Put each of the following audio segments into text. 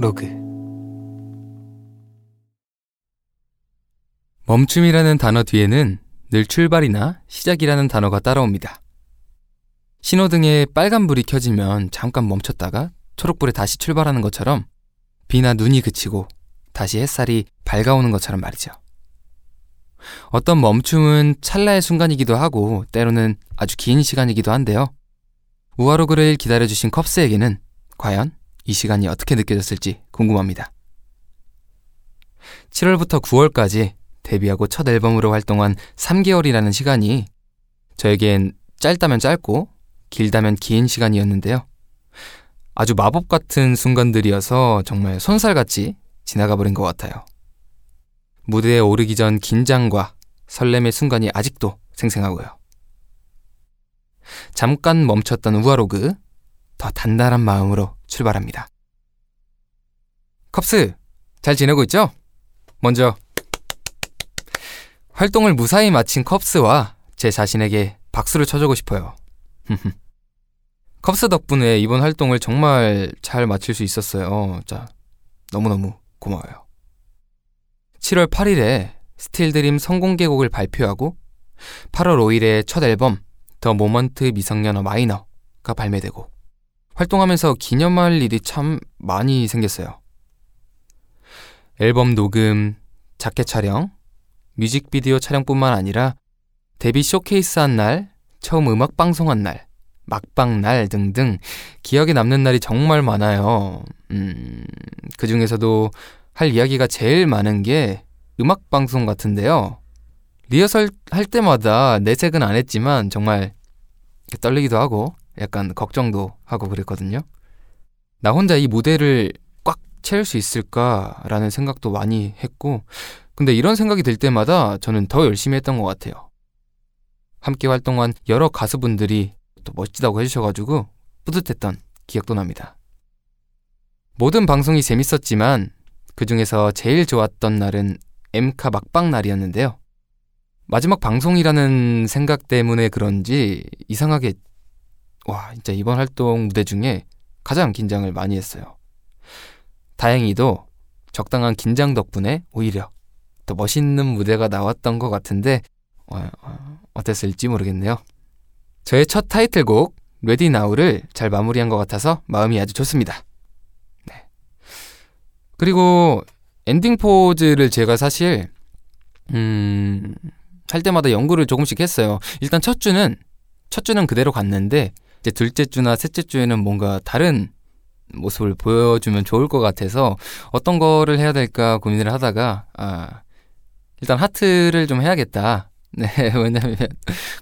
로그 멈춤이라는 단어 뒤에는 늘 출발이나 시작이라는 단어가 따라옵니다. 신호등에 빨간불이 켜지면 잠깐 멈췄다가 초록불에 다시 출발하는 것처럼 비나 눈이 그치고 다시 햇살이 밝아오는 것처럼 말이죠. 어떤 멈춤은 찰나의 순간이기도 하고 때로는 아주 긴 시간이기도 한데요. 우아로그를 기다려주신 컵스에게는 과연 이 시간이 어떻게 느껴졌을지 궁금합니다. 7월부터 9월까지 데뷔하고 첫 앨범으로 활동한 3개월이라는 시간이 저에겐 짧다면 짧고 길다면 긴 시간이었는데요. 아주 마법 같은 순간들이어서 정말 손살같이 지나가 버린 것 같아요. 무대에 오르기 전 긴장과 설렘의 순간이 아직도 생생하고요. 잠깐 멈췄던 우아로그, 더 단단한 마음으로 출발합니다. 컵스, 잘 지내고 있죠? 먼저, 활동을 무사히 마친 컵스와 제 자신에게 박수를 쳐주고 싶어요. 컵스 덕분에 이번 활동을 정말 잘 마칠 수 있었어요. 자, 너무너무 고마워요. 7월 8일에 스틸드림 성공개곡을 발표하고 8월 5일에 첫 앨범 The moment 미성년, a minor가 발매되고 활동하면서 기념할 일이 참 많이 생겼어요. 앨범 녹음, 자켓 촬영, 뮤직비디오 촬영뿐만 아니라 데뷔 쇼케이스 한 날, 처음 음악 방송한 날, 막방 날 등등 기억에 남는 날이 정말 많아요. 음, 그 중에서도 할 이야기가 제일 많은 게 음악 방송 같은데요. 리허설 할 때마다 내색은 안 했지만 정말 떨리기도 하고 약간 걱정도 하고 그랬거든요. 나 혼자 이 무대를 꽉 채울 수 있을까라는 생각도 많이 했고, 근데 이런 생각이 들 때마다 저는 더 열심히 했던 것 같아요. 함께 활동한 여러 가수분들이 또 멋지다고 해주셔가지고 뿌듯했던 기억도 납니다. 모든 방송이 재밌었지만 그 중에서 제일 좋았던 날은 엠카 막방 날이었는데요. 마지막 방송이라는 생각 때문에 그런지 이상하게 와 진짜 이번 활동 무대 중에 가장 긴장을 많이 했어요. 다행히도 적당한 긴장 덕분에 오히려 더 멋있는 무대가 나왔던 것 같은데 어, 어, 어땠을지 모르겠네요. 저의 첫 타이틀곡 Ready Now를 잘 마무리한 것 같아서 마음이 아주 좋습니다. 네. 그리고 엔딩 포즈를 제가 사실 음, 할 때마다 연구를 조금씩 했어요. 일단 첫 주는 첫 주는 그대로 갔는데 이제 둘째 주나 셋째 주에는 뭔가 다른 모습을 보여주면 좋을 것 같아서 어떤 거를 해야 될까 고민을 하다가 아, 일단 하트를 좀 해야겠다. 네, 왜냐면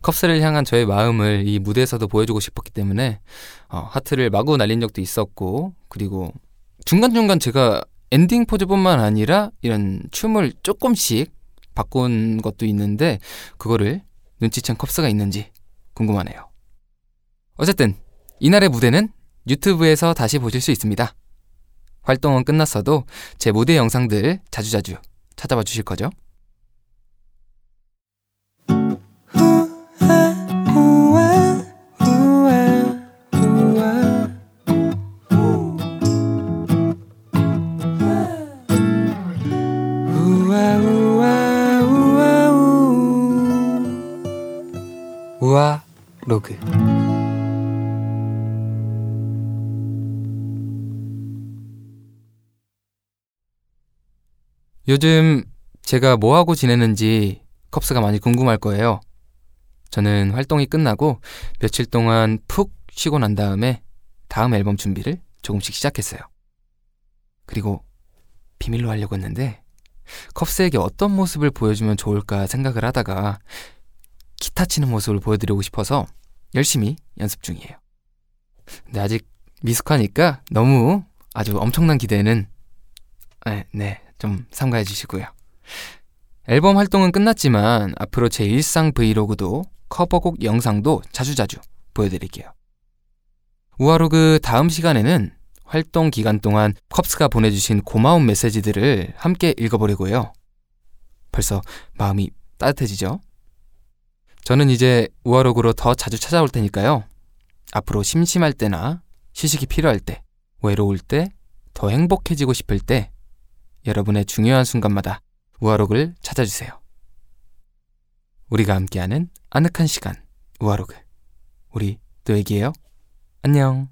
CUBS를 향한 저의 마음을 이 무대에서도 보여주고 싶었기 때문에 어, 하트를 마구 날린 적도 있었고 그리고 중간중간 제가 엔딩 포즈뿐만 아니라 이런 춤을 조금씩 바꾼 것도 있는데 그거를 눈치챈 CUBS가 있는지 궁금하네요. 어쨌든 이날의 무대는 유튜브에서 다시 보실 수 있습니다. 활동은 끝났어도 제 무대 영상들 자주자주 찾아봐 주실 거죠? 우아 로그 요즘 제가 뭐하고 지내는지 컵스가 많이 궁금할 거예요. 저는 활동이 끝나고 며칠 동안 푹 쉬고 난 다음에 다음 앨범 준비를 조금씩 시작했어요. 그리고 비밀로 하려고 했는데 컵스에게 어떤 모습을 보여주면 좋을까 생각을 하다가 기타 치는 모습을 보여드리고 싶어서 열심히 연습 중이에요. 근데 아직 미숙하니까 너무 아주 엄청난 기대는 네, 네, 좀 삼가해 주시고요. 앨범 활동은 끝났지만 앞으로 제 일상 브이로그도 커버곡 영상도 자주자주 보여드릴게요. 우아로그 다음 시간에는 활동 기간 동안 컵스가 보내주신 고마운 메시지들을 함께 읽어보려고요. 벌써 마음이 따뜻해지죠? 저는 이제 우아로그로 더 자주 찾아올 테니까요. 앞으로 심심할 때나 휴식이 필요할 때, 외로울 때, 더 행복해지고 싶을 때 여러분의 중요한 순간마다 우아록을 찾아주세요. 우리가 함께하는 아늑한 시간 우아로그 우리 또 얘기해요. 안녕.